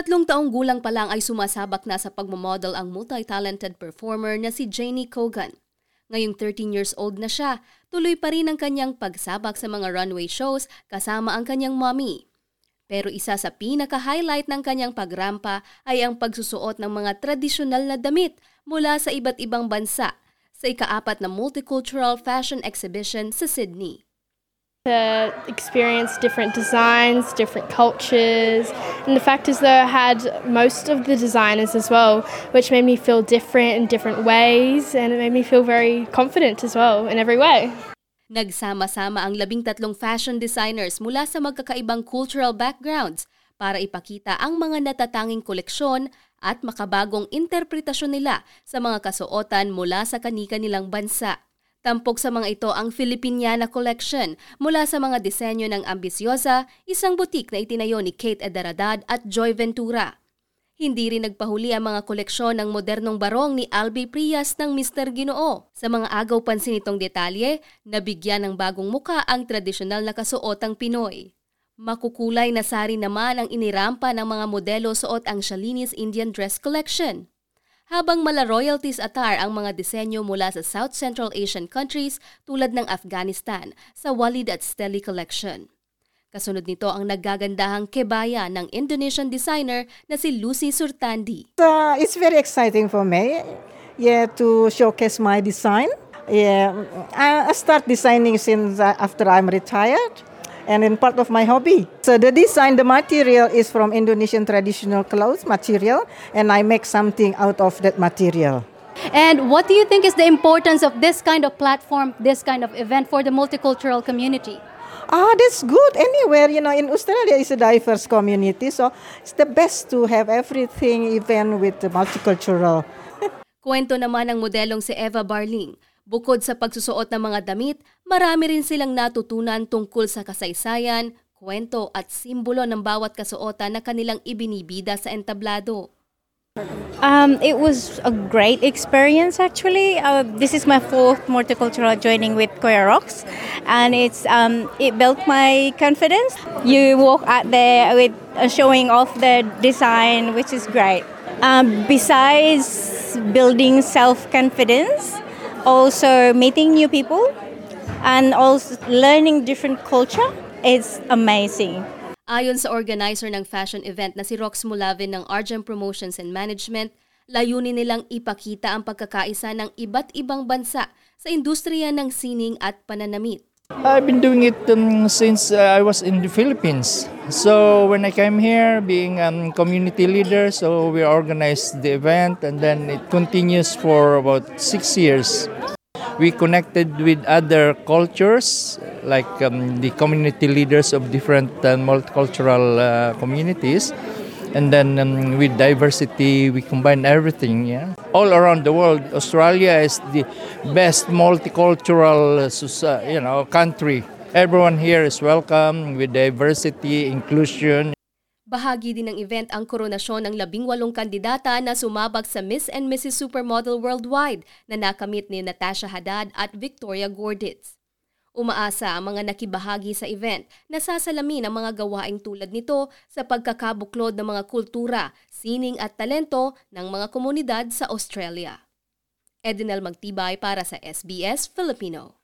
Tatlong taong gulang pa lang ay sumasabak na sa pagmamodel ang multi-talented performer na si Janie Kogan. Ngayong 13 years old na siya, tuloy pa rin ang kanyang pagsabak sa mga runway shows kasama ang kanyang mommy. Pero isa sa pinaka-highlight ng kanyang pagrampa ay ang pagsusuot ng mga tradisyonal na damit mula sa iba't ibang bansa sa ikaapat na Multicultural Fashion Exhibition sa Sydney. To experience different designs, different cultures. And the fact is, though, I had most of the designers as well, which made me feel different in different ways, and it made me feel very confident as well in every way. Nagsama-sama ang labing tatlong fashion designers mula sa magkakaibang cultural backgrounds para ipakita ang mga natatanging koleksyon at makabagong interpretasyon nila sa mga kasuotan mula sa kanika nilang bansa. Tampok sa mga ito ang Filipiniana Collection mula sa mga disenyo ng Ambisyosa, isang butik na itinayo ni Kate Ederadad at Joy Ventura. Hindi rin nagpahuli ang mga koleksyon ng modernong barong ni Albi Prias ng Mr. Ginoo. Sa mga agaw pansin itong detalye, nabigyan ng bagong muka ang tradisyonal na kasuotang Pinoy. Makukulay na sari naman ang inirampa ng mga modelo suot ang Shalinis Indian Dress Collection habang mala royalties atar ang mga disenyo mula sa South Central Asian countries tulad ng Afghanistan sa Walid at Steli Collection. Kasunod nito ang naggagandahang kebaya ng Indonesian designer na si Lucy Surtandi. Uh, it's very exciting for me, yeah, to showcase my design. Yeah, I start designing since uh, after I'm retired, and in part of my hobby. So the design, the material is from Indonesian traditional clothes material, and I make something out of that material. And what do you think is the importance of this kind of platform, this kind of event for the multicultural community? Ah, that's good. Anywhere, you know, in Australia is a diverse community, so it's the best to have everything, even with the multicultural. Kwento naman ng modelong si Eva Barling. Bukod sa pagsusuot ng mga damit, marami rin silang natutunan tungkol sa kasaysayan, kwento at simbolo ng bawat kasuotan na kanilang ibinibida sa entablado. Um, it was a great experience actually. Uh, this is my fourth multicultural joining with Koya Rocks, and it's um, it built my confidence. You walk out there with uh, showing off the design, which is great. Um, besides building self confidence, also meeting new people, and also learning different culture is amazing. Ayon sa organizer ng fashion event na si Rox Mulavin ng Argent Promotions and Management, layunin nilang ipakita ang pagkakaisa ng iba't ibang bansa sa industriya ng sining at pananamit. I've been doing it um, since uh, I was in the Philippines. So when I came here, being um, community leader, so we organized the event, and then it continues for about six years. We connected with other cultures, like um, the community leaders of different uh, multicultural uh, communities. And then um, with diversity, we combine everything. Yeah, all around the world, Australia is the best multicultural, uh, you know, country. Everyone here is welcome with diversity, inclusion. Bahagi din ng event ang koronasyon ng labing walong kandidata na sumabak sa Miss and Mrs. Supermodel Worldwide na nakamit ni Natasha Haddad at Victoria Gorditz. Umaasa ang mga nakibahagi sa event na sasalamin ang mga gawaing tulad nito sa pagkakabuklod ng mga kultura, sining at talento ng mga komunidad sa Australia. Edinel Magtibay para sa SBS Filipino.